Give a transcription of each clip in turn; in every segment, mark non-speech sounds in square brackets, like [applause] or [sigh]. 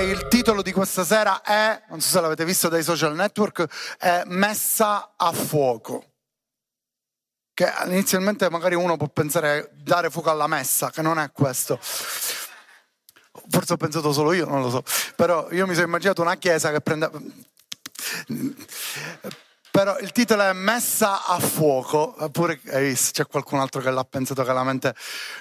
Il titolo di questa sera è, non so se l'avete visto dai social network, è Messa a fuoco. Che inizialmente magari uno può pensare dare fuoco alla messa, che non è questo. Forse ho pensato solo io, non lo so. Però io mi sono immaginato una chiesa che prende però il titolo è Messa a fuoco, pure c'è qualcun altro che l'ha pensato che la mente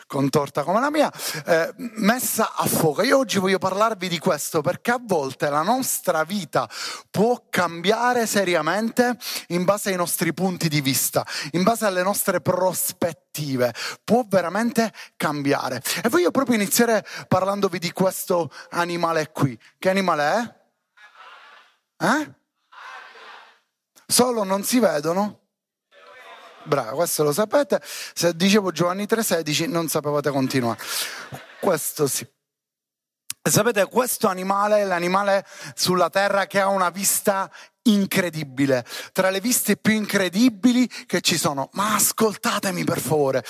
contorta come la mia, eh, Messa a fuoco. Io oggi voglio parlarvi di questo perché a volte la nostra vita può cambiare seriamente in base ai nostri punti di vista, in base alle nostre prospettive, può veramente cambiare. E voglio proprio iniziare parlandovi di questo animale qui. Che animale è? Eh? Solo non si vedono? Bravo, questo lo sapete. Se dicevo Giovanni 3,16 non sapevate continuare. Questo sì. Sapete, questo animale è l'animale sulla terra che ha una vista incredibile, tra le viste più incredibili che ci sono. Ma ascoltatemi per favore.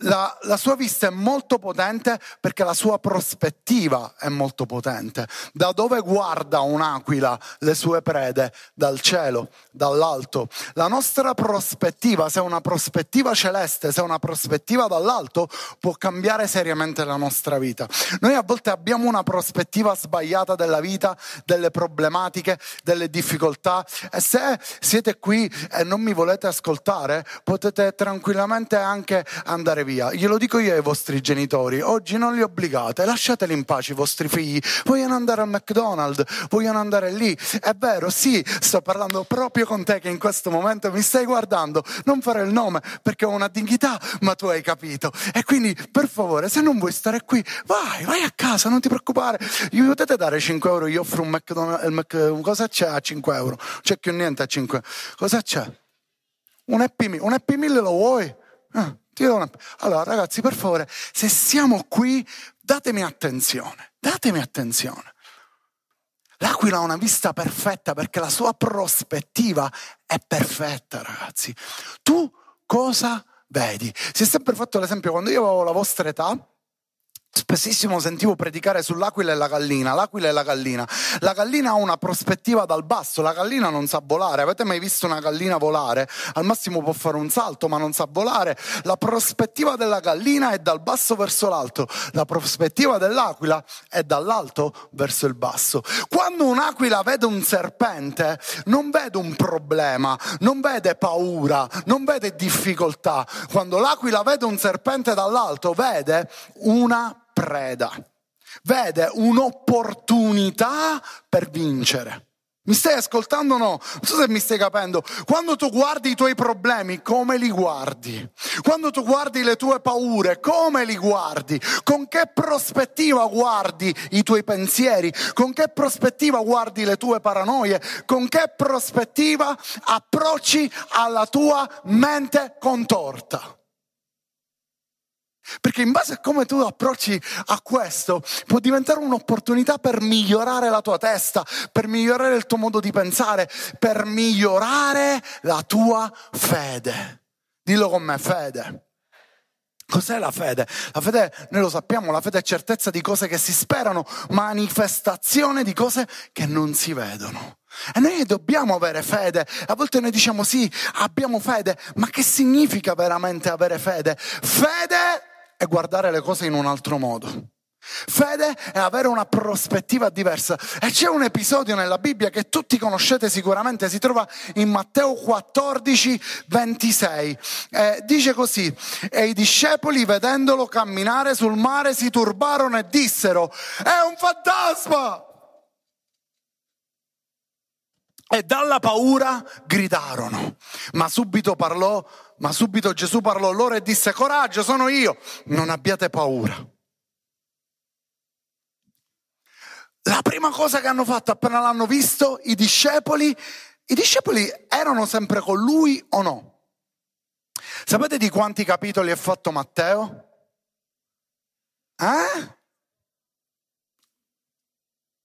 La, la, sua vista è molto potente perché la sua prospettiva è molto potente. Da dove guarda un'aquila le sue prede? Dal cielo, dall'alto. La nostra prospettiva, se è una prospettiva celeste, se è una prospettiva dall'alto, può cambiare seriamente la nostra vita. Noi a volte abbiamo una prospettiva sbagliata della vita, delle problematiche, delle difficoltà e se siete qui e non mi volete ascoltare, potete tranquillamente anche andare via. Glielo dico io ai vostri genitori, oggi non li obbligate, lasciateli in pace i vostri figli, vogliono andare al McDonald's, vogliono andare lì. È vero, sì, sto parlando proprio con te che in questo momento mi stai guardando, non fare il nome perché ho una dignità, ma tu hai capito. E quindi, per favore, se non vuoi stare qui, vai, vai a casa, non ti preoccupare. Gli potete dare 5 euro, io offro un McDonald's, Mac, cosa c'è a 5 euro? C'è più niente a 5 Cosa c'è? Un Happy un happy meal lo vuoi? Ah. Una... Allora, ragazzi, per favore, se siamo qui, datemi attenzione, datemi attenzione. L'aquila ha una vista perfetta perché la sua prospettiva è perfetta, ragazzi. Tu cosa vedi? Si è sempre fatto l'esempio, quando io avevo la vostra età, Spessissimo sentivo predicare sull'aquila e la gallina, l'aquila e la gallina. La gallina ha una prospettiva dal basso, la gallina non sa volare. Avete mai visto una gallina volare? Al massimo può fare un salto, ma non sa volare. La prospettiva della gallina è dal basso verso l'alto, la prospettiva dell'aquila è dall'alto verso il basso. Quando un'aquila vede un serpente, non vede un problema, non vede paura, non vede difficoltà. Quando l'aquila vede un serpente dall'alto, vede una preda, vede un'opportunità per vincere. Mi stai ascoltando o no? Non so se mi stai capendo. Quando tu guardi i tuoi problemi, come li guardi? Quando tu guardi le tue paure, come li guardi? Con che prospettiva guardi i tuoi pensieri? Con che prospettiva guardi le tue paranoie? Con che prospettiva approcci alla tua mente contorta? Perché in base a come tu approcci a questo, può diventare un'opportunità per migliorare la tua testa, per migliorare il tuo modo di pensare, per migliorare la tua fede. Dillo con me, fede. Cos'è la fede? La fede, noi lo sappiamo, la fede è certezza di cose che si sperano, manifestazione di cose che non si vedono. E noi dobbiamo avere fede. A volte noi diciamo sì, abbiamo fede, ma che significa veramente avere fede? Fede è guardare le cose in un altro modo. Fede è avere una prospettiva diversa. E c'è un episodio nella Bibbia che tutti conoscete sicuramente, si trova in Matteo 14, 26. Eh, dice così, e i discepoli vedendolo camminare sul mare si turbarono e dissero, è un fantasma! E dalla paura gridarono, ma subito parlò ma subito Gesù parlò loro e disse, coraggio, sono io, non abbiate paura. La prima cosa che hanno fatto appena l'hanno visto i discepoli, i discepoli erano sempre con lui o no? Sapete di quanti capitoli ha fatto Matteo? Eh?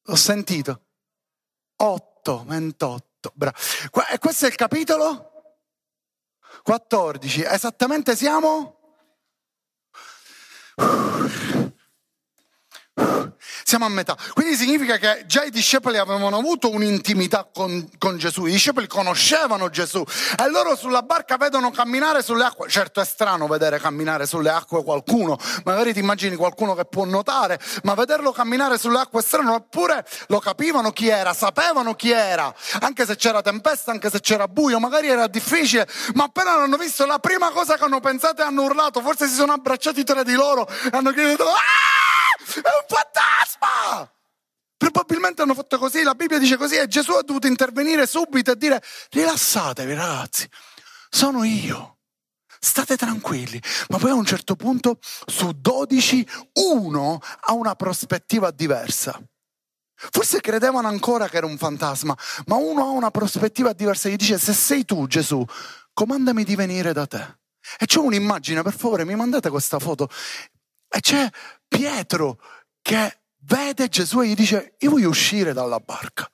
Ho sentito. 8, 28. Bravo. E questo è il capitolo? 14. Esattamente siamo? Siamo a metà. Quindi significa che già i discepoli avevano avuto un'intimità con, con, Gesù, i discepoli conoscevano Gesù e loro sulla barca vedono camminare sulle acque. Certo è strano vedere camminare sulle acque qualcuno, magari ti immagini qualcuno che può nuotare, ma vederlo camminare sulle acque è strano, eppure lo capivano chi era, sapevano chi era, anche se c'era tempesta, anche se c'era buio, magari era difficile, ma appena l'hanno visto la prima cosa che hanno pensato e hanno urlato, forse si sono abbracciati tra di loro e hanno chiesto... Ah! È un fantasma! Probabilmente hanno fatto così, la Bibbia dice così e Gesù ha dovuto intervenire subito e dire rilassatevi ragazzi, sono io, state tranquilli. Ma poi a un certo punto su 12 uno ha una prospettiva diversa. Forse credevano ancora che era un fantasma, ma uno ha una prospettiva diversa. Gli dice: Se sei tu, Gesù, comandami di venire da te. E c'è un'immagine, per favore, mi mandate questa foto. E c'è Pietro che vede Gesù e gli dice io voglio uscire dalla barca.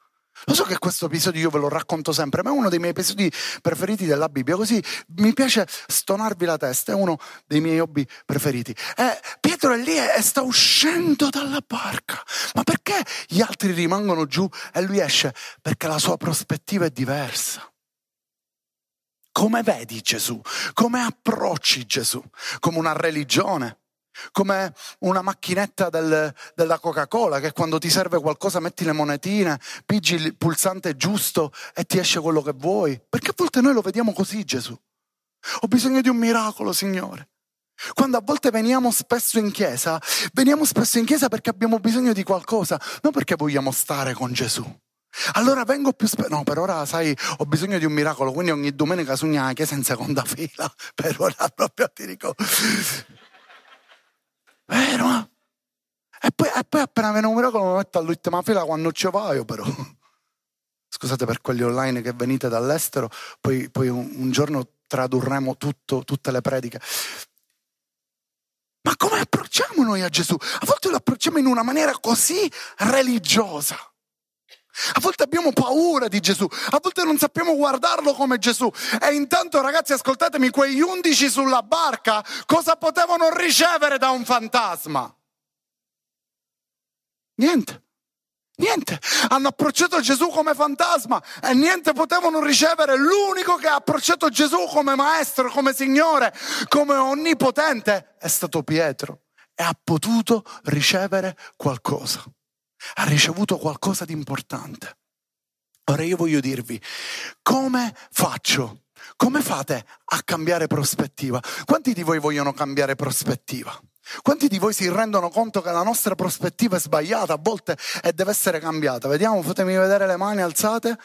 Lo so che questo episodio io ve lo racconto sempre, ma è uno dei miei episodi preferiti della Bibbia, così mi piace stonarvi la testa, è uno dei miei hobby preferiti. E Pietro è lì e sta uscendo dalla barca, ma perché gli altri rimangono giù e lui esce? Perché la sua prospettiva è diversa. Come vedi Gesù? Come approcci Gesù? Come una religione? Come una macchinetta del, della Coca-Cola che quando ti serve qualcosa metti le monetine, pigi il pulsante giusto e ti esce quello che vuoi. Perché a volte noi lo vediamo così Gesù. Ho bisogno di un miracolo, Signore. Quando a volte veniamo spesso in chiesa, veniamo spesso in chiesa perché abbiamo bisogno di qualcosa, non perché vogliamo stare con Gesù. Allora vengo più spesso, no, per ora sai, ho bisogno di un miracolo, quindi ogni domenica sogna la chiesa in seconda fila, [laughs] per ora proprio ti dico, Vero? E poi, e poi appena viene un miracolo mi metto all'ultima fila quando ci vai però. Scusate per quelli online che venite dall'estero, poi, poi un, un, giorno tradurremo tutto, tutte le prediche. Ma come approcciamo noi a Gesù? A volte lo approcciamo in una maniera così religiosa. A volte abbiamo paura di Gesù, a volte non sappiamo guardarlo come Gesù. E intanto, ragazzi, ascoltatemi, quegli undici sulla barca cosa potevano ricevere da un fantasma? Niente. Niente, hanno approcciato Gesù come fantasma e niente potevano ricevere. L'unico che ha approcciato Gesù come maestro, come Signore, come onnipotente è stato Pietro e ha potuto ricevere qualcosa ha ricevuto qualcosa di importante. Ora io voglio dirvi, come faccio? Come fate a cambiare prospettiva? Quanti di voi vogliono cambiare prospettiva? Quanti di voi si rendono conto che la nostra prospettiva è sbagliata a volte e deve essere cambiata? Vediamo, fatemi vedere le mani alzate.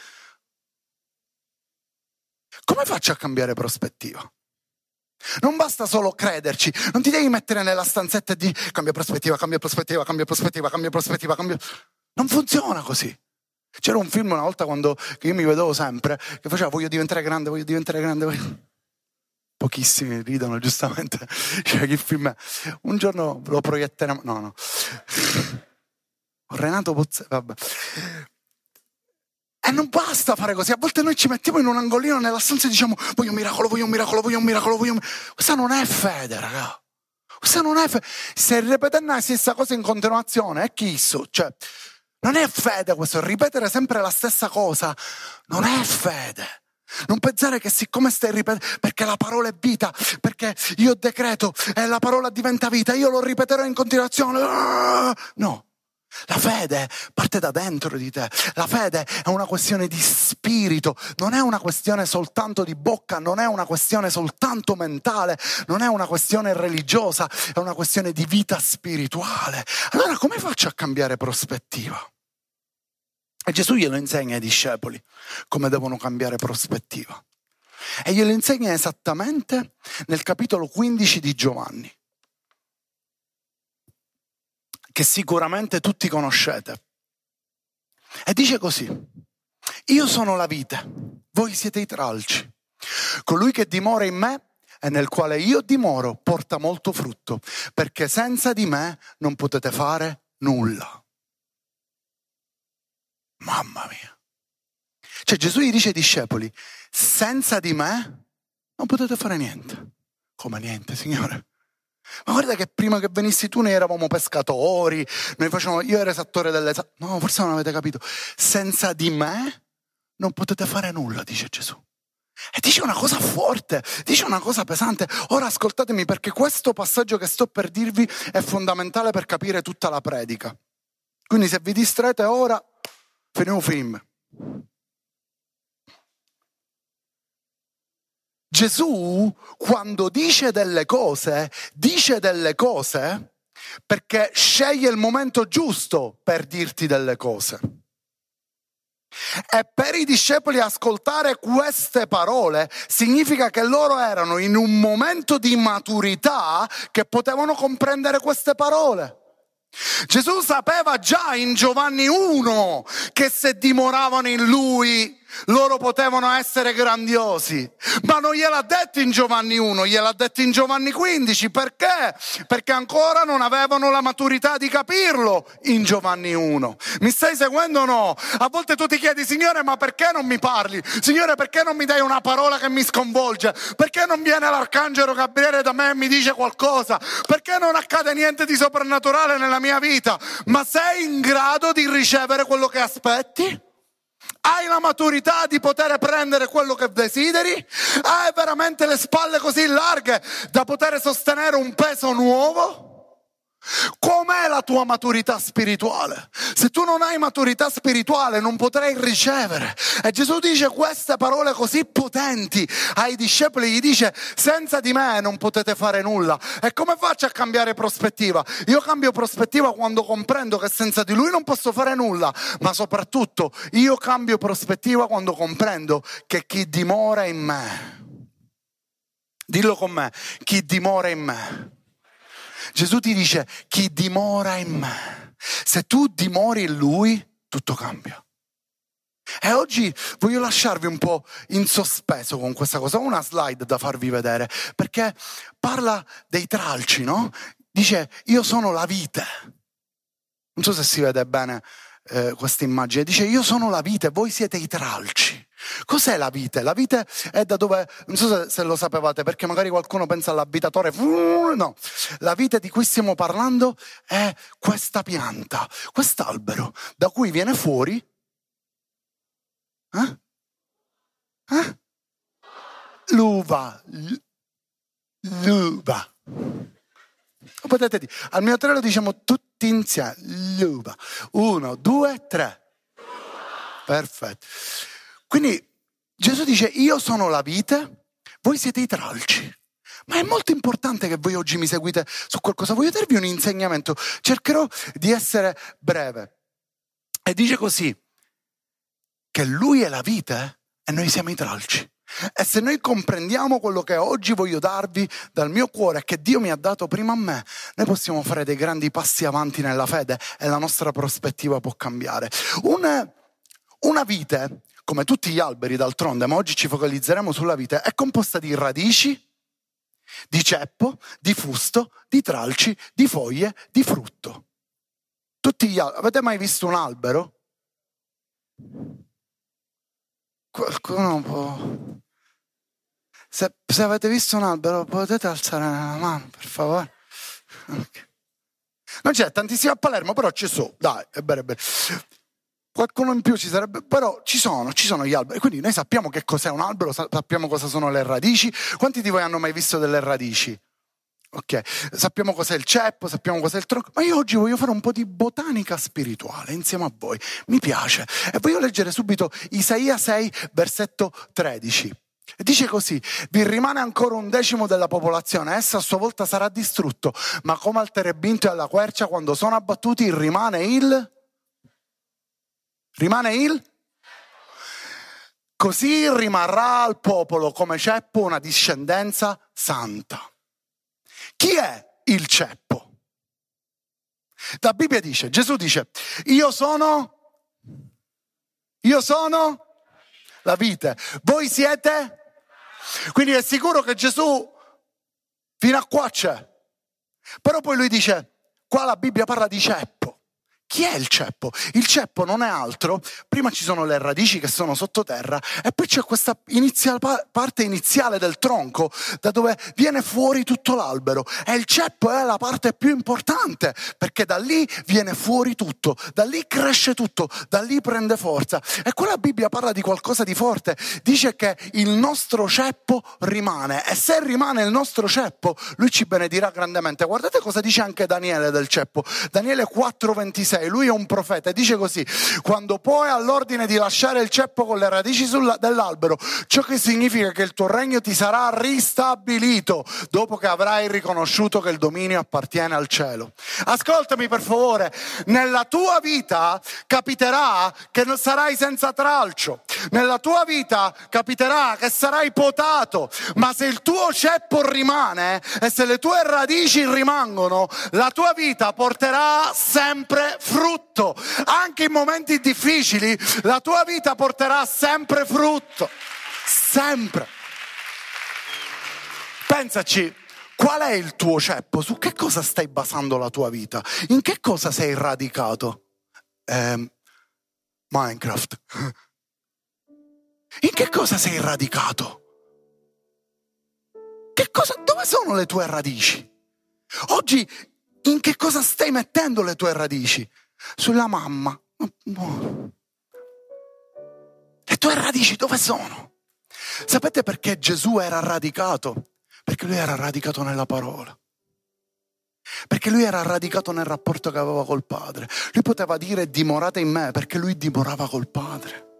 Come faccio a cambiare prospettiva? Non basta solo crederci, non ti devi mettere nella stanzetta di cambia prospettiva, cambia prospettiva, cambia prospettiva, cambia prospettiva, cambia... Non funziona così. C'era un film una volta quando, io mi vedevo sempre, che faceva voglio diventare grande, voglio diventare grande. Voglio... Pochissimi ridono, giustamente. [laughs] Cioè, che film è? Un giorno lo proietteremo. No, no. Renato Pozze, vabbè. E non basta fare così, a volte noi ci mettiamo in un angolino nella stanza e diciamo voglio un miracolo, voglio un miracolo, voglio un miracolo, voglio un miracolo. Questa non è fede, raga. Questa non è fede. Se ripetendo la stessa cosa in continuazione, è chi so? Cioè, non è fede questo, ripetere sempre la stessa cosa non è fede. Non pensare che siccome stai ripetendo, perché la parola è vita, perché io decreto e la parola diventa vita, io lo ripeterò in continuazione. No, la fede parte da dentro di te, la fede è una questione di spirito, non è una questione soltanto di bocca, non è una questione soltanto mentale, non è una questione religiosa, è una questione di vita spirituale. Allora come faccio a cambiare prospettiva? E Gesù glielo insegna ai discepoli come devono cambiare prospettiva. E glielo insegna esattamente nel capitolo 15 di Giovanni che sicuramente tutti conoscete. E dice così, io sono la vite, voi siete i tralci. Colui che dimora in me e nel quale io dimoro porta molto frutto, perché senza di me non potete fare nulla. Mamma mia. Cioè Gesù gli dice ai discepoli, senza di me non potete fare niente. Come niente, Signore? Ma guarda che prima che venissi tu noi eravamo pescatori, noi facevamo, io ero esattore delle... No, forse non avete capito. Senza di me non potete fare nulla, dice Gesù. E dice una cosa forte, dice una cosa pesante. Ora ascoltatemi perché questo passaggio che sto per dirvi è fondamentale per capire tutta la predica. Quindi se vi distraete ora, finiamo film. Gesù quando dice delle cose, dice delle cose perché sceglie il momento giusto per dirti delle cose. E per i discepoli ascoltare queste parole significa che loro erano in un momento di maturità che potevano comprendere queste parole. Gesù sapeva già in Giovanni 1 che se dimoravano in lui loro potevano essere grandiosi, ma non gliel'ha detto in Giovanni 1, gliel'ha detto in Giovanni 15, perché? Perché ancora non avevano la maturità di capirlo in Giovanni 1. Mi stai seguendo o no? A volte tu ti chiedi, Signore, ma perché non mi parli? Signore, perché non mi dai una parola che mi sconvolge? Perché non viene l'arcangelo Gabriele da me e mi dice qualcosa? Perché non accade niente di soprannaturale nella mia vita? Ma sei in grado di ricevere quello che aspetti? Hai la maturità di poter prendere quello che desideri? Hai veramente le spalle così larghe da poter sostenere un peso nuovo? Com'è la tua maturità spirituale? Se tu non hai maturità spirituale non potrai ricevere. E Gesù dice queste parole così potenti ai discepoli, gli dice senza di me non potete fare nulla. E come faccio a cambiare prospettiva? Io cambio prospettiva quando comprendo che senza di lui non posso fare nulla, ma soprattutto io cambio prospettiva quando comprendo che chi dimora in me, dillo con me, chi dimora in me Gesù ti dice chi dimora in me. Se tu dimori in lui, tutto cambia. E oggi voglio lasciarvi un po' in sospeso con questa cosa. Ho una slide da farvi vedere perché parla dei tralci, no? Dice io sono la vite. Non so se si vede bene eh, questa immagine. Dice io sono la vite, voi siete i tralci. Cos'è la vite? La vite è da dove, non so se, se, lo sapevate, perché magari qualcuno pensa all'abitatore, no, la vite di cui stiamo parlando è questa pianta, quest'albero, da cui viene fuori, eh? Eh? l'uva, l'uva. Potete dire, al mio tre lo diciamo tutti insieme, l'uva. Uno, due, tre. Perfetto. Quindi Gesù dice io sono la vite, voi siete i tralci. Ma è molto importante che voi oggi mi seguite su qualcosa. Voglio darvi un insegnamento. Cercherò di essere breve. E dice così, che lui è la vite e noi siamo i tralci. E se noi comprendiamo quello che oggi voglio darvi dal mio cuore che Dio mi ha dato prima a me, noi possiamo fare dei grandi passi avanti nella fede e la nostra prospettiva può cambiare. Una, una vite come tutti gli alberi d'altronde, ma oggi ci focalizzeremo sulla vite, è composta di radici, di ceppo, di fusto, di tralci, di foglie, di frutto. Tutti gli alberi. Avete mai visto un albero? Qualcuno può... Se, se avete visto un albero potete alzare la mano, per favore. Okay. Non c'è tantissimo a Palermo, però ci sono. Dai, è bene, è bene. Qualcuno in più ci sarebbe, però ci sono, ci sono gli alberi. Quindi noi sappiamo che cos'è un albero, sappiamo cosa sono le radici. Quanti di voi hanno mai visto delle radici? Ok, sappiamo cos'è il ceppo, sappiamo cos'è il tronco, ma io oggi voglio fare un po' di botanica spirituale insieme a voi. Mi piace. E voglio leggere subito Isaia 6, versetto 13. Dice così, vi rimane ancora un decimo della popolazione, essa a sua volta sarà distrutto, ma come al terebinto e alla quercia, quando sono abbattuti rimane il Rimane il? Così rimarrà al popolo come ceppo una discendenza santa. Chi è il ceppo? La Bibbia dice, Gesù dice, io sono, io sono la vite, voi siete? Quindi è sicuro che Gesù fino a qua c'è. Però poi lui dice, qua la Bibbia parla di ceppo. Chi è il ceppo? Il ceppo non è altro, prima ci sono le radici che sono sottoterra e poi c'è questa iniziale, parte iniziale del tronco da dove viene fuori tutto l'albero e il ceppo è la parte più importante perché da lì viene fuori tutto, da lì cresce tutto, da lì prende forza. E quella Bibbia parla di qualcosa di forte, dice che il nostro ceppo rimane e se rimane il nostro ceppo, lui ci benedirà grandemente. Guardate cosa dice anche Daniele del ceppo. Daniele 4:26, lui è un profeta e dice così: "Quando poi all'ordine di lasciare il ceppo con le radici sulla, dell'albero, ciò che significa che il tuo regno ti sarà ristabilito dopo che avrai riconosciuto che il dominio appartiene al cielo." Ascoltami per favore, nella tua vita capiterà che non sarai senza tralcio. Nella tua vita capiterà che sarai potato, ma se il tuo ceppo rimane e se le tue radici rimangono, la tua vita porterà sempre frutto. Anche in momenti difficili, la tua vita porterà sempre frutto. Sempre. Pensaci, qual è il tuo ceppo? Su che cosa stai basando la tua vita? In che cosa sei radicato? Eh, Minecraft. In che cosa sei radicato? Che cosa, dove sono le tue radici? Oggi in che cosa stai mettendo le tue radici? Sulla mamma. Le tue radici dove sono? Sapete perché Gesù era radicato? Perché lui era radicato nella parola. Perché lui era radicato nel rapporto che aveva col Padre. Lui poteva dire dimorate in me perché lui dimorava col Padre.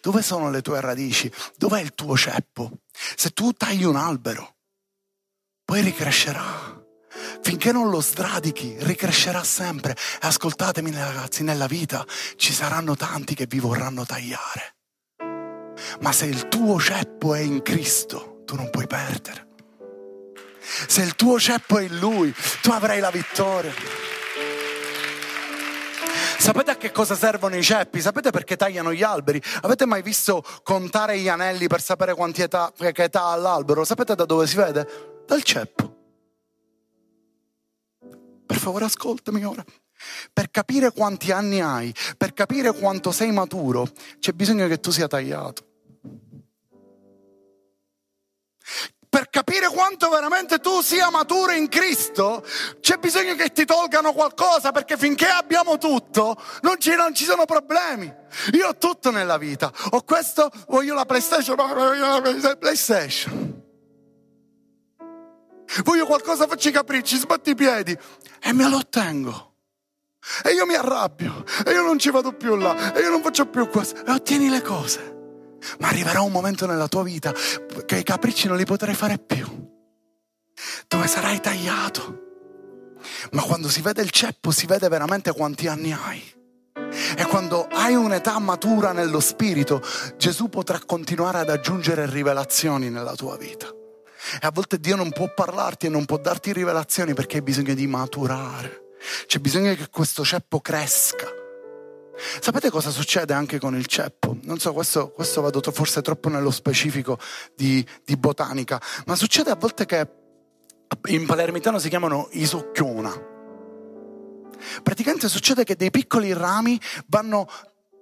Dove sono le tue radici? Dov'è il tuo ceppo? Se tu tagli un albero, poi ricrescerà. Finché non lo sradichi, ricrescerà sempre. E ascoltatemi ragazzi, nella vita ci saranno tanti che vi vorranno tagliare. Ma se il tuo ceppo è in Cristo, tu non puoi perdere. Se il tuo ceppo è in Lui, tu avrai la vittoria. Sapete a che cosa servono i ceppi? Sapete perché tagliano gli alberi? Avete mai visto contare gli anelli per sapere quanti età, che età ha l'albero? Sapete da dove si vede? Dal ceppo. Per favore ascoltami ora. Per capire quanti anni hai, per capire quanto sei maturo, c'è bisogno che tu sia tagliato. Per capire quanto veramente tu sia maturo in Cristo, c'è bisogno che ti tolgano qualcosa, perché finché abbiamo tutto, non ci, non ci sono problemi. Io ho tutto nella vita. Ho questo, voglio la PlayStation, voglio la [laughs] PlayStation. Voglio qualcosa, faccio i capricci, sbatti i piedi e me lo ottengo. E io mi arrabbio, e io non ci vado più là, e io non faccio più questo, e ottieni le cose. Ma arriverà un momento nella tua vita che i capricci non li potrai fare più, dove sarai tagliato. Ma quando si vede il ceppo si vede veramente quanti anni hai. E quando hai un'età matura nello spirito, Gesù potrà continuare ad aggiungere rivelazioni nella tua vita. E a volte Dio non può parlarti e non può darti rivelazioni perché hai bisogno di maturare. C'è bisogno che questo ceppo cresca. Sapete cosa succede anche con il ceppo? Non so, questo, questo vado forse troppo nello specifico di, di, botanica, ma succede a volte che in palermitano si chiamano isocchiona. Praticamente succede che dei piccoli rami vanno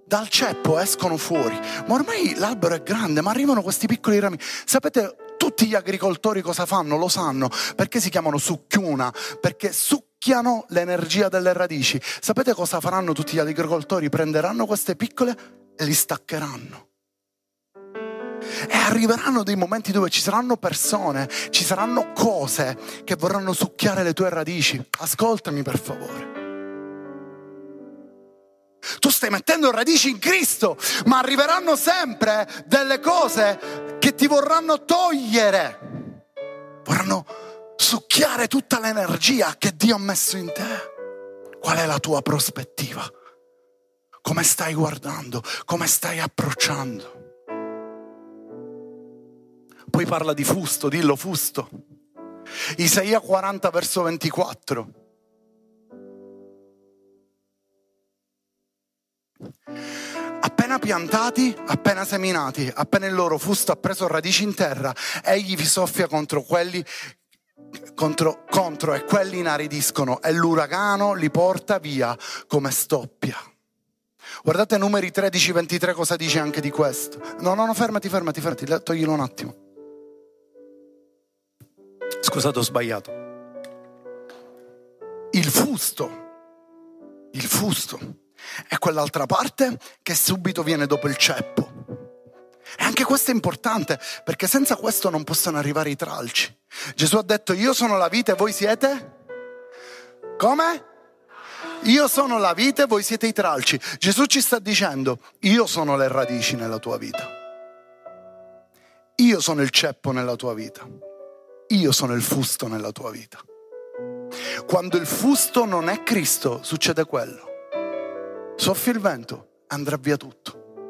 dal ceppo, escono fuori, ma ormai l'albero è grande, ma arrivano questi piccoli rami. Sapete tutti gli agricoltori cosa fanno? Lo sanno. Perché si chiamano succhiuna? Perché succhiano l'energia delle radici. Sapete cosa faranno tutti gli agricoltori? Prenderanno queste piccole e li staccheranno. E arriveranno dei momenti dove ci saranno persone, ci saranno cose che vorranno succhiare le tue radici. Ascoltami per favore. Tu stai mettendo radici in Cristo, ma arriveranno sempre delle cose che ti vorranno togliere, vorranno succhiare tutta l'energia che Dio ha messo in te. Qual è la tua prospettiva? Come stai guardando? Come stai approcciando? Poi parla di fusto, dillo fusto. Isaia 40 verso 24. Appena piantati, appena seminati, appena il loro fusto ha preso radici in terra, egli vi soffia contro quelli contro, contro e quelli inaridiscono e l'uragano li porta via come stoppia. Guardate numeri 13-23 cosa dice anche di questo. No, no, no, fermati, fermati, fermati, toglilo un attimo. Scusate, ho sbagliato. Il fusto, il fusto è quell'altra parte che subito viene dopo il ceppo. E anche questo è importante perché senza questo non possono arrivare i tralci. Gesù ha detto io sono la vita e voi siete? Come? Io sono la vita e voi siete i tralci. Gesù ci sta dicendo io sono le radici nella tua vita. Io sono il ceppo nella tua vita. Io sono il fusto nella tua vita. Quando il fusto non è Cristo, succede quello. Soffia il vento, andrà via tutto.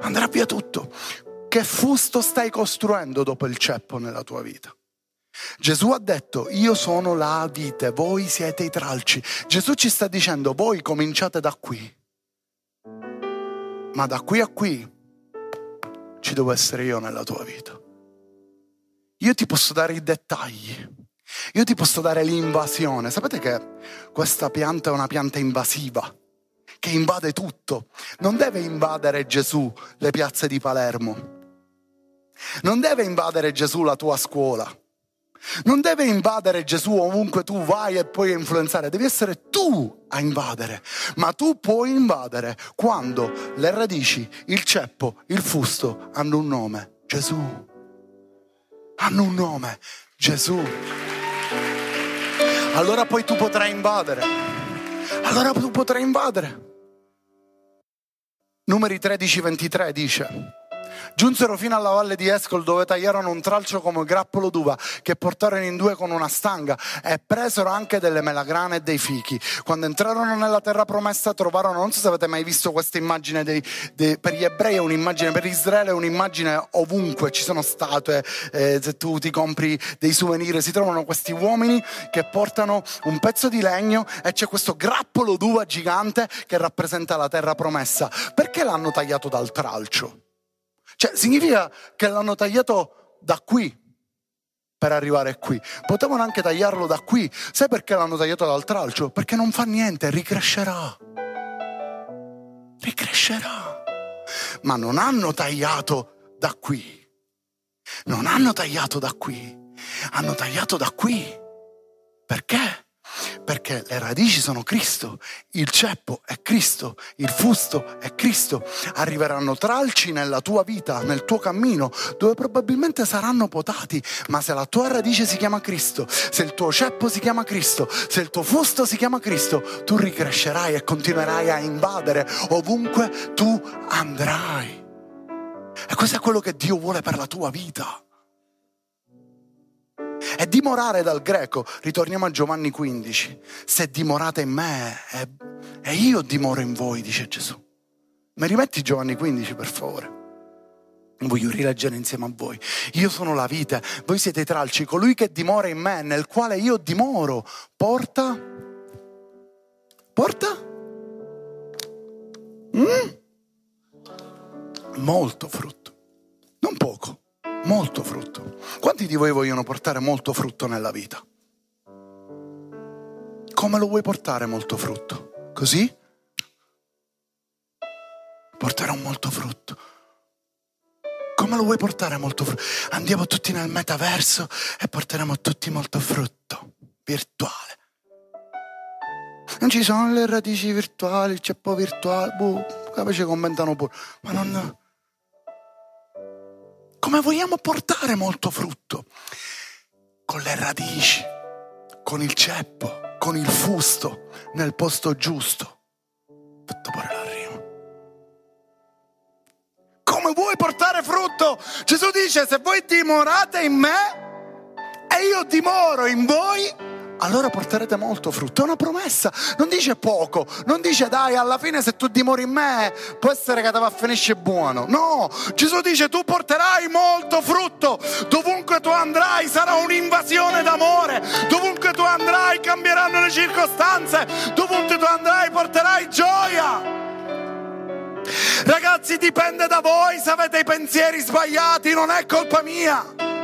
Andrà via tutto. Che fusto stai costruendo dopo il ceppo nella tua vita? Gesù ha detto, io sono la vite, voi siete i tralci. Gesù ci sta dicendo, voi cominciate da qui. Ma da qui a qui ci devo essere io nella tua vita. Io ti posso dare i dettagli. Io ti posso dare l'invasione. Sapete che questa pianta è una pianta invasiva, che invade tutto. Non deve invadere Gesù le piazze di Palermo. Non deve invadere Gesù la tua scuola. Non deve invadere Gesù ovunque tu vai e puoi influenzare, devi essere tu a invadere. Ma tu puoi invadere quando le radici, il ceppo, il fusto hanno un nome, Gesù. Hanno un nome, Gesù. Allora poi tu potrai invadere. Allora tu potrai invadere. Numeri 13-23 dice Giunsero fino alla valle di Escol dove tagliarono un tralcio come grappolo d'uva che portarono in due con una stanga e presero anche delle melagrane e dei fichi. Quando entrarono nella terra promessa trovarono, non so se avete mai visto questa immagine dei, dei, per gli ebrei è un'immagine, per Israele è un'immagine ovunque, ci sono statue, eh, se tu ti compri dei souvenir si trovano questi uomini che portano un pezzo di legno e c'è questo grappolo d'uva gigante che rappresenta la terra promessa. Perché l'hanno tagliato dal tralcio? Cioè, significa che l'hanno tagliato da qui per arrivare qui. Potevano anche tagliarlo da qui. Sai perché l'hanno tagliato dal tralcio? Perché non fa niente, ricrescerà. Ricrescerà. Ma non hanno tagliato da qui. Non hanno tagliato da qui. Hanno tagliato da qui. Perché? Perché le radici sono Cristo, il ceppo è Cristo, il fusto è Cristo. Arriveranno tralci nella tua vita, nel tuo cammino, dove probabilmente saranno potati, ma se la tua radice si chiama Cristo, se il tuo ceppo si chiama Cristo, se il tuo fusto si chiama Cristo, tu ricrescerai e continuerai a invadere ovunque tu andrai. E questo è quello che Dio vuole per la tua vita. E dimorare dal greco, ritorniamo a Giovanni 15, se dimorate in me e, io dimoro in voi, dice Gesù. Mi rimetti Giovanni 15 per favore? Voglio rileggere insieme a voi. Io sono la vite, voi siete i tralci, colui che dimora in me, nel quale io dimoro, porta... Porta? Mm? Molto frutto, non poco molto frutto. Quanti di voi vogliono portare molto frutto nella vita? Come lo vuoi portare molto frutto? Così? Porterò molto frutto. Come lo vuoi portare molto frutto? Andiamo tutti nel metaverso e porteremo tutti molto frutto virtuale. Non ci sono le radici virtuali, c'è po' virtuale, boh, capace commentano pure, ma non come vogliamo portare molto frutto? Con le radici, con il ceppo, con il fusto, nel posto giusto. Fatto pure la. Come vuoi portare frutto? Gesù dice, se voi dimorate in me e io dimoro in voi, allora porterete molto frutto. È una promessa, non dice poco, non dice dai, alla fine se tu dimori in me può essere che te va a finire buono. No, Gesù dice tu porterai molto frutto. Dovunque tu andrai sarà un'invasione d'amore. Dovunque tu andrai cambieranno le circostanze. Dovunque tu andrai porterai gioia. Ragazzi, dipende da voi se avete i pensieri sbagliati, non è colpa mia.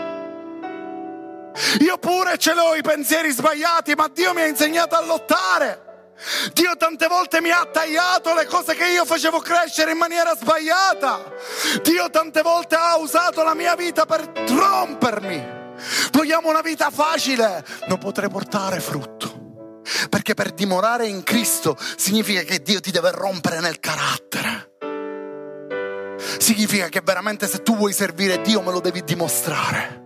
Io pure ce l'ho i pensieri sbagliati, ma Dio mi ha insegnato a lottare. Dio tante volte mi ha tagliato le cose che io facevo crescere in maniera sbagliata. Dio tante volte ha usato la mia vita per rompermi. Vogliamo una vita facile, non potrei portare frutto. Perché per dimorare in Cristo significa che Dio ti deve rompere nel carattere. Significa che veramente se tu vuoi servire Dio me lo devi dimostrare.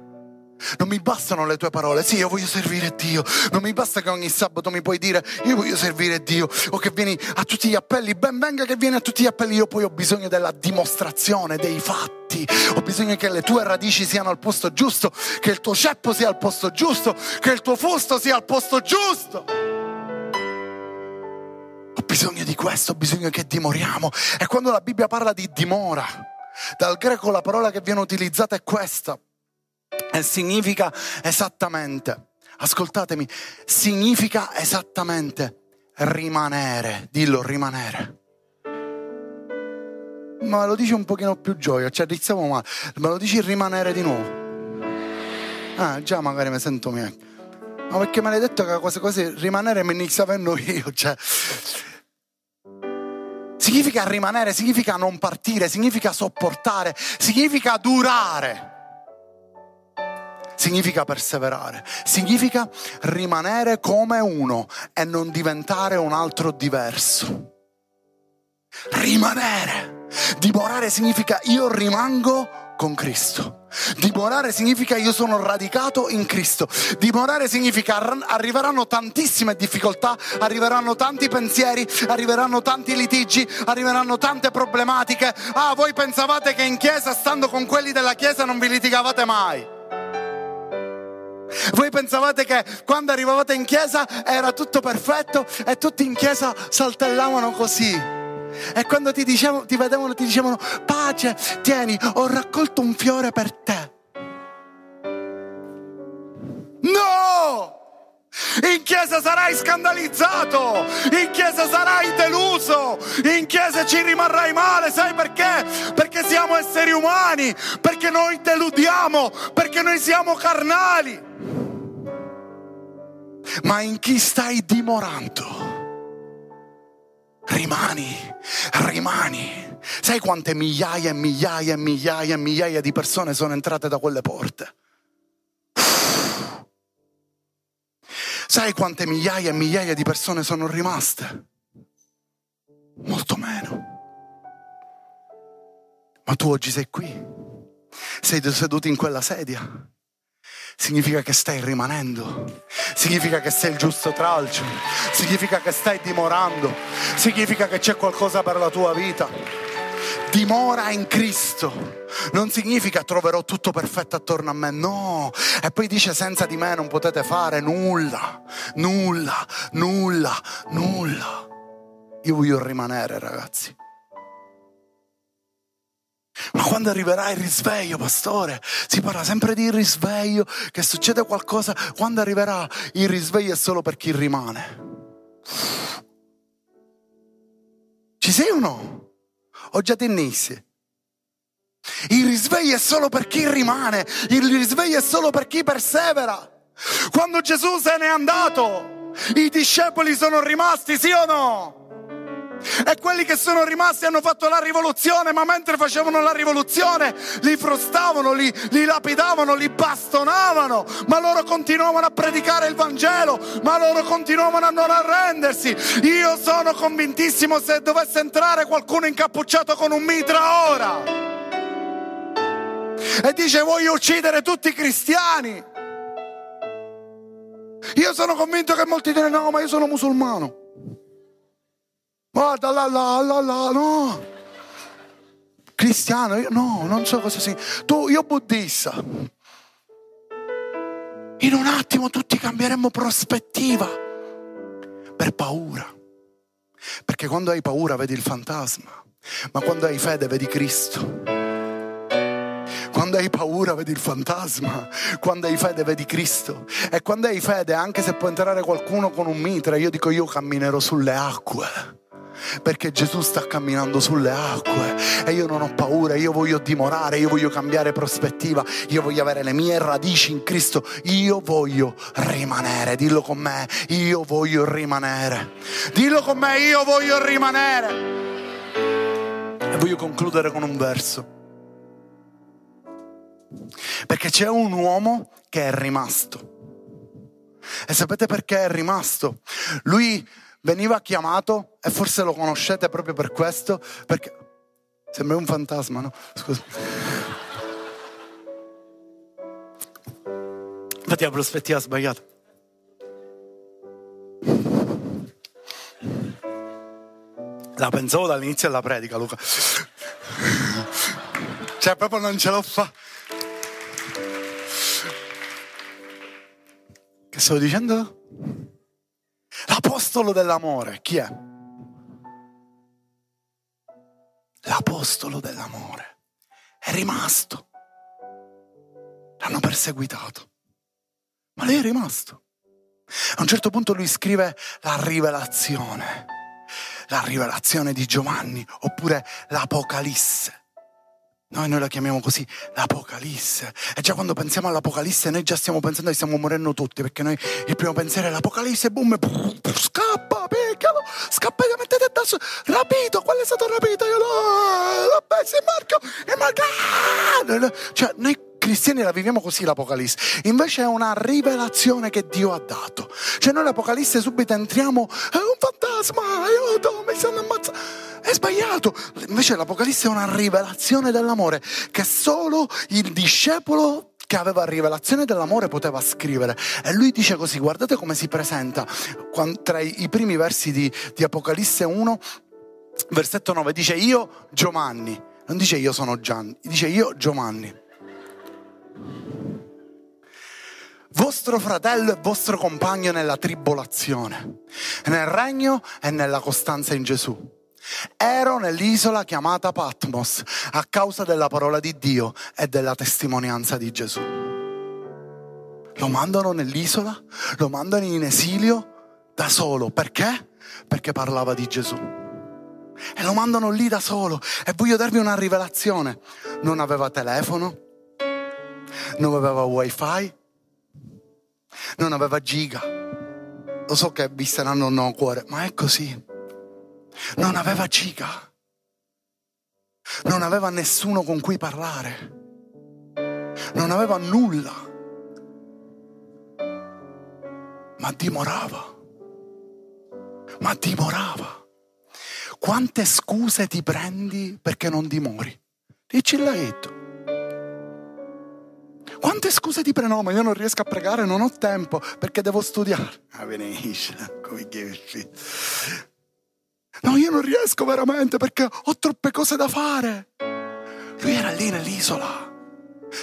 Non mi bastano le tue parole, sì, io voglio servire Dio. Non mi basta che ogni sabato mi puoi dire io voglio servire Dio o che vieni a tutti gli appelli, ben venga che vieni a tutti gli appelli, io poi ho bisogno della dimostrazione dei fatti. Ho bisogno che le tue radici siano al posto giusto, che il tuo ceppo sia al posto giusto, che il tuo fusto sia al posto giusto. Ho bisogno di questo, ho bisogno che dimoriamo. E quando la Bibbia parla di dimora, dal greco la parola che viene utilizzata è questa e significa esattamente, ascoltatemi, significa esattamente rimanere, dillo rimanere. Ma lo dici un pochino più gioia, ci arrizziamo male, ma lo dici rimanere di nuovo. Ah, già magari mi sento meglio. Ma perché me l'hai detto che cose rimanere mi inizio avendo io, [laughs] cioè... Significa rimanere, significa non partire, significa sopportare, significa durare significa perseverare, significa rimanere come uno e non diventare un altro diverso. Rimanere, dimorare significa io rimango con Cristo. Dimorare significa io sono radicato in Cristo. Dimorare significa arriveranno tantissime difficoltà, arriveranno tanti pensieri, arriveranno tanti litigi, arriveranno tante problematiche. Ah, voi pensavate che in chiesa, stando con quelli della chiesa, non vi litigavate mai. Voi pensavate che quando arrivavate in chiesa era tutto perfetto e tutti in chiesa saltellavano così. E quando ti, dicevano, ti vedevano ti dicevano pace, tieni, ho raccolto un fiore per te. No! In chiesa sarai scandalizzato, in chiesa sarai deluso, in chiesa ci rimarrai male, sai perché? Perché siamo esseri umani, perché noi deludiamo, perché noi siamo carnali. Ma in chi stai dimorando? Rimani, rimani. Sai quante migliaia e migliaia e migliaia e migliaia di persone sono entrate da quelle porte? Sai quante migliaia e migliaia di persone sono rimaste? Molto meno. Ma tu oggi sei qui, sei seduto in quella sedia. Significa che stai rimanendo, significa che sei il giusto tralcio, significa che stai dimorando, significa che c'è qualcosa per la tua vita. Dimora in Cristo non significa troverò tutto perfetto attorno a me, no. E poi dice senza di me non potete fare nulla, nulla, nulla, nulla. Io voglio rimanere, ragazzi. Ma quando arriverà il risveglio, pastore? Si parla sempre di risveglio, che succede qualcosa. Quando arriverà il risveglio è solo per chi rimane. Ci sei o no? O già ti? Il risveglio è solo per chi rimane, il risveglio è solo per chi persevera. Quando Gesù se n'è andato, i discepoli sono rimasti, sì o no? E quelli che sono rimasti hanno fatto la rivoluzione, ma mentre facevano la rivoluzione li frustavano, li, li, lapidavano, li bastonavano, ma loro continuavano a predicare il Vangelo, ma loro continuavano a non arrendersi. Io sono convintissimo se dovesse entrare qualcuno incappucciato con un mitra ora e dice voglio uccidere tutti i cristiani. Io sono convinto che molti dicono no, ma io sono musulmano. Guarda là, là, là, là, no. Cristiano, io no, non so cosa sia. Tu, io buddista. In un attimo tutti cambieremo prospettiva per paura. Perché quando hai paura vedi il fantasma, ma quando hai fede vedi Cristo. Quando hai paura vedi il fantasma, quando hai fede vedi Cristo. E quando hai fede, anche se può entrare qualcuno con un mitra, io dico io camminerò sulle acque. Perché Gesù sta camminando sulle acque e io non ho paura, io voglio dimorare, io voglio cambiare prospettiva, io voglio avere le mie radici in Cristo, io voglio rimanere, dillo con me, io voglio rimanere, dillo con me, io voglio rimanere. E voglio concludere con un verso. Perché c'è un uomo che è rimasto. E sapete perché è rimasto? Lui veniva chiamato, e forse lo conoscete proprio per questo, perché sembra un fantasma, no? Scusa. Infatti la prospettiva sbagliata. La pensavo dall'inizio della predica, Luca. Cioè, proprio non ce l'ho fatta. Che stavo dicendo? L'apostolo dell'amore, chi è? L'apostolo dell'amore è rimasto. L'hanno perseguitato, ma lei è rimasto. A un certo punto lui scrive la rivelazione, la rivelazione di Giovanni, oppure l'Apocalisse. Noi, noi la chiamiamo così l'Apocalisse. E già quando pensiamo all'Apocalisse, noi già stiamo pensando che stiamo morendo tutti, perché noi il primo pensiero è l'Apocalisse, boom, boom, scappa, picchialo, scappa, mettete addosso, rapito, quello è stato rapito, io no, vabbè, sei Marco, è Marco. Cioè, noi cristiani la viviamo così l'Apocalisse, invece è una rivelazione che Dio ha dato. Cioè noi l'Apocalisse subito entriamo, è un fantasma, aiuto, mi stanno ammazzando. È sbagliato. Invece l'Apocalisse è una rivelazione dell'amore che solo il discepolo che aveva rivelazione dell'amore poteva scrivere. E lui dice così, guardate come si presenta tra i primi versi di, di Apocalisse 1, versetto 9, dice io Giovanni, non dice io sono Gianni, dice io Giovanni vostro fratello e vostro compagno nella tribolazione, nel regno e nella costanza in Gesù. Ero nell'isola chiamata Patmos a causa della parola di Dio e della testimonianza di Gesù. Lo mandano nell'isola, lo mandano in esilio da solo. Perché? Perché parlava di Gesù. E lo mandano lì da solo. E voglio darvi una rivelazione. Non aveva telefono, non aveva wifi, non aveva giga. Lo so che vi saranno no cuore, ma è così. Non aveva giga. Non aveva nessuno con cui parlare. Non aveva nulla. Ma dimorava. Ma dimorava. Quante scuse ti prendi perché non dimori? Dici detto. Quante scuse ti prenoma? Io non riesco a pregare, non ho tempo perché devo studiare. Ah, benisce, [laughs] come. No, io non riesco veramente perché ho troppe cose da fare. Lui era lì nell'isola,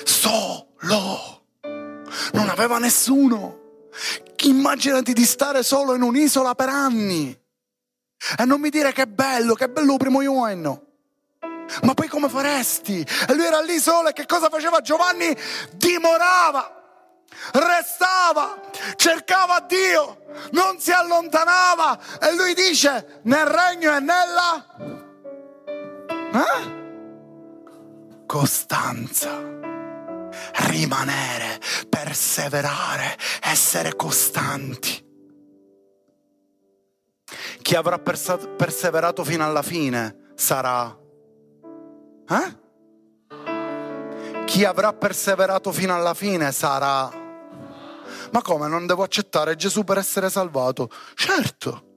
solo. Non aveva nessuno. Immaginati di stare solo in un'isola per anni. E non mi dire che bello, che bello il primo giorno. Ma poi come faresti? E lui era lì solo e che cosa faceva Giovanni? Dimorava restava, cercava Dio, non si allontanava e lui dice nel regno e nella eh? costanza, rimanere, perseverare, essere costanti. Chi avrà perseverato fino alla fine sarà eh? Chi avrà perseverato fino alla fine sarà... Ma come non devo accettare Gesù per essere salvato? Certo.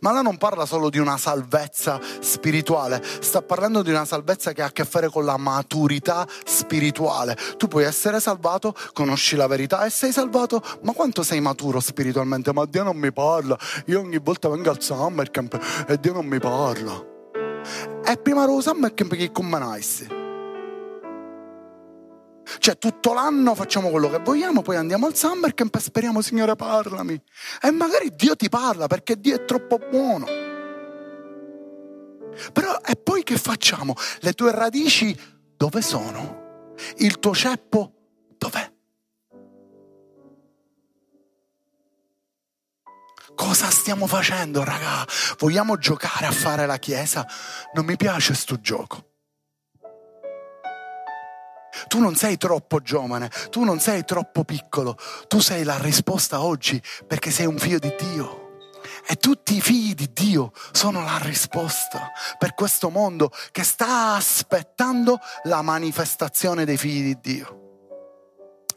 Ma là non parla solo di una salvezza spirituale, sta parlando di una salvezza che ha a che fare con la maturità spirituale. Tu puoi essere salvato, conosci la verità e sei salvato, ma quanto sei maturo spiritualmente? Ma Dio non mi parla, io ogni volta vengo al summer camp e Dio non mi parla. E prima lo summer camp che nice. Cioè tutto l'anno facciamo quello che vogliamo, poi andiamo al summer camp e speriamo Signore parlami. E magari Dio ti parla perché Dio è troppo buono. Però e poi che facciamo? Le tue radici dove sono? Il tuo ceppo dov'è? Cosa stiamo facendo, raga? Vogliamo giocare a fare la chiesa? Non mi piace sto gioco. Tu non sei troppo giovane, tu non sei troppo piccolo, tu sei la risposta oggi perché sei un figlio di Dio. E tutti i figli di Dio sono la risposta per questo mondo che sta aspettando la manifestazione dei figli di Dio.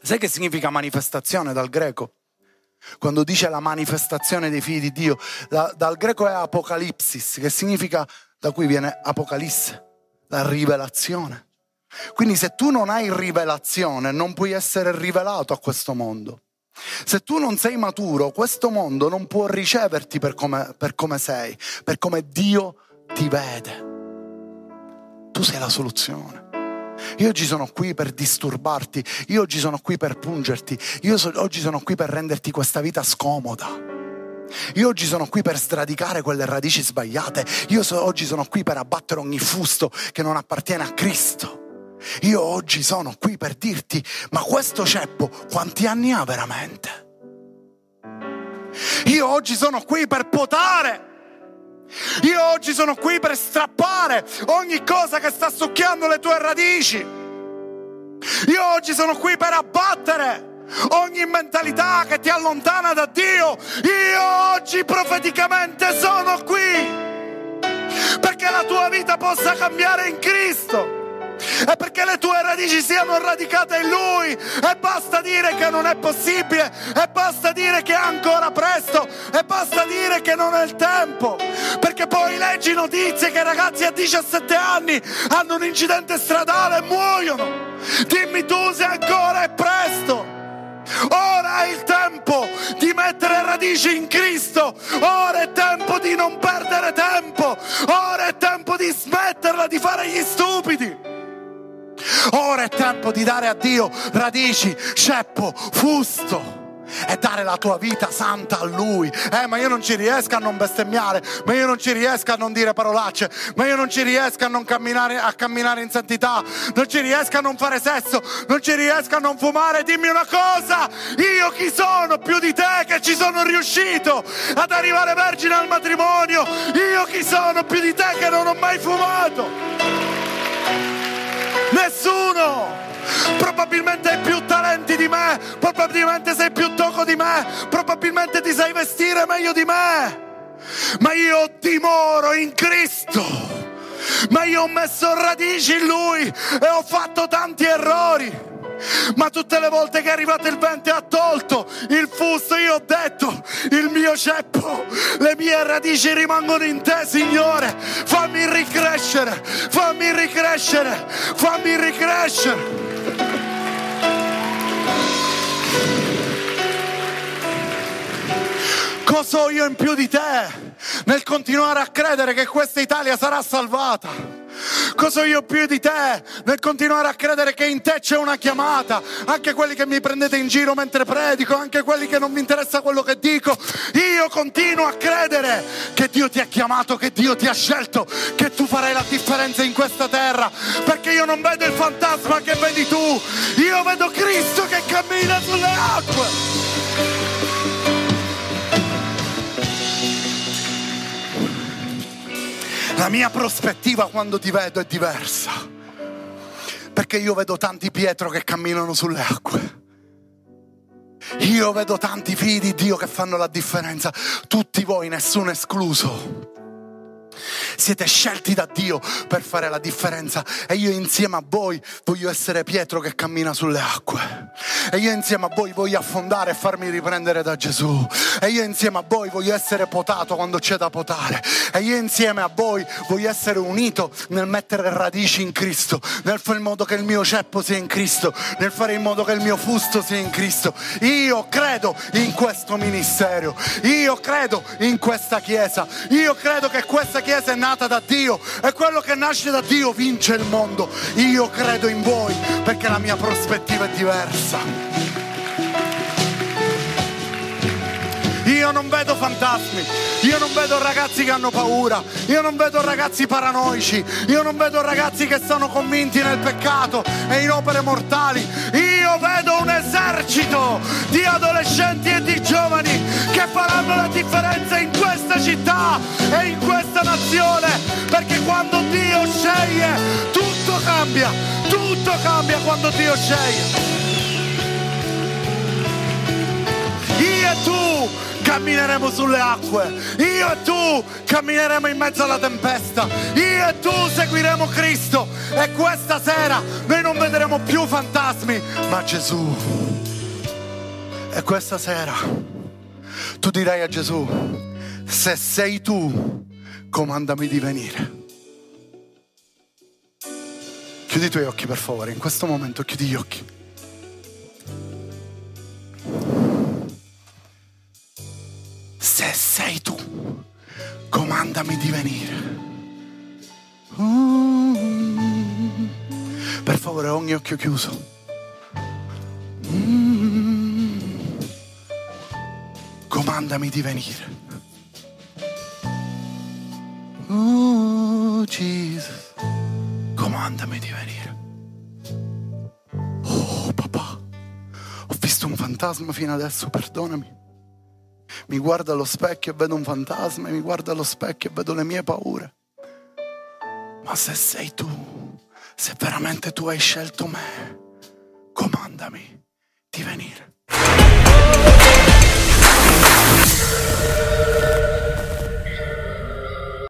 Sai che significa manifestazione dal greco? Quando dice la manifestazione dei figli di Dio, da, dal greco è apocalipsis, che significa, da cui viene apocalisse, la rivelazione. Quindi se tu non hai rivelazione, non puoi essere rivelato a questo mondo. Se tu non sei maturo, questo mondo non può riceverti per come, per come sei, per come Dio ti vede. Tu sei la soluzione. Io oggi sono qui per disturbarti, io oggi sono qui per pungerti, io so, oggi sono qui per renderti questa vita scomoda. Io oggi sono qui per sradicare quelle radici sbagliate, io so, oggi sono qui per abbattere ogni fusto che non appartiene a Cristo. Io oggi sono qui per dirti, ma questo ceppo quanti anni ha veramente? Io oggi sono qui per potare. Io oggi sono qui per strappare ogni cosa che sta succhiando le tue radici. Io oggi sono qui per abbattere ogni mentalità che ti allontana da Dio. Io oggi profeticamente sono qui perché la tua vita possa cambiare in Cristo è perché le tue radici siano radicate in Lui e basta dire che non è possibile e basta dire che è ancora presto e basta dire che non è il tempo perché poi leggi notizie che ragazzi a 17 anni hanno un incidente stradale e muoiono dimmi tu se ancora è presto Ora è il tempo di mettere radici in Cristo. Ora è tempo di non perdere tempo. Ora è tempo di smetterla di fare gli stupidi. Ora è tempo di dare a Dio radici, ceppo, fusto e dare la tua vita santa a Lui. Eh, ma io non ci riesco a non bestemmiare, ma io non ci riesco a non dire parolacce, ma io non ci riesco a non camminare, a camminare in santità, non ci riesco a non fare sesso, non ci riesco a non fumare. Dimmi una cosa, io chi sono più di te che ci sono riuscito ad arrivare vergine al matrimonio? Io chi sono più di te che non ho mai fumato? Nessuno! Probabilmente hai più talenti di me, probabilmente sei più tocco di me, probabilmente ti sai vestire meglio di me. Ma io dimoro in Cristo. Ma io ho messo radici in Lui e ho fatto tanti errori. Ma tutte le volte che è arrivato il vento e ha tolto il fusto, io ho detto, il mio ceppo, le mie radici rimangono in te, Signore. Fammi ricrescere, fammi ricrescere, fammi ricrescere. Cosa ho io in più di te nel continuare a credere che questa Italia sarà salvata? Cosa io più di te nel continuare a credere che in te c'è una chiamata? Anche quelli che mi prendete in giro mentre predico, anche quelli che non mi interessa quello che dico. Io continuo a credere che Dio ti ha chiamato, che Dio ti ha scelto, che tu farai la differenza in questa terra. Perché io non vedo il fantasma che vedi tu, io vedo Cristo che cammina sulle acque. La mia prospettiva quando ti vedo è diversa. Perché io vedo tanti Pietro che camminano sulle acque. Io vedo tanti figli di Dio che fanno la differenza. Tutti voi, nessuno escluso. Siete scelti da Dio per fare la differenza e io insieme a voi voglio essere Pietro che cammina sulle acque. E io insieme a voi voglio affondare e farmi riprendere da Gesù. E io insieme a voi voglio essere potato quando c'è da potare. E io insieme a voi voglio essere unito nel mettere radici in Cristo, nel fare in modo che il mio ceppo sia in Cristo, nel fare in modo che il mio fusto sia in Cristo. Io credo in questo ministero. Io credo in questa chiesa. Io credo che questa chiesa è nata nata da Dio e quello che nasce da Dio vince il mondo. Io credo in voi perché la mia prospettiva è diversa. Io non vedo fantasmi, io non vedo ragazzi che hanno paura, io non vedo ragazzi paranoici, io non vedo ragazzi che sono convinti nel peccato e in opere mortali. Io vedo un esercito di adolescenti e di giovani che faranno la differenza in questa città e in questa nazione, perché quando Dio sceglie tutto cambia, tutto cambia quando Dio sceglie. Io e tu cammineremo sulle acque, io e tu cammineremo in mezzo alla tempesta, io e tu seguiremo Cristo e questa sera noi non vedremo più fantasmi, ma Gesù. E questa sera tu dirai a Gesù, se sei tu, comandami di venire. Chiudi i tuoi occhi per favore, in questo momento chiudi gli occhi. Se sei tu, comandami di venire. Per favore, ogni occhio chiuso. Comandami di venire. Oh, Jesus. Comandami di venire. Oh, papà. Ho visto un fantasma fino adesso, perdonami mi guardo allo specchio e vedo un fantasma, e mi guardo allo specchio e vedo le mie paure. Ma se sei tu, se veramente tu hai scelto me, comandami di venire.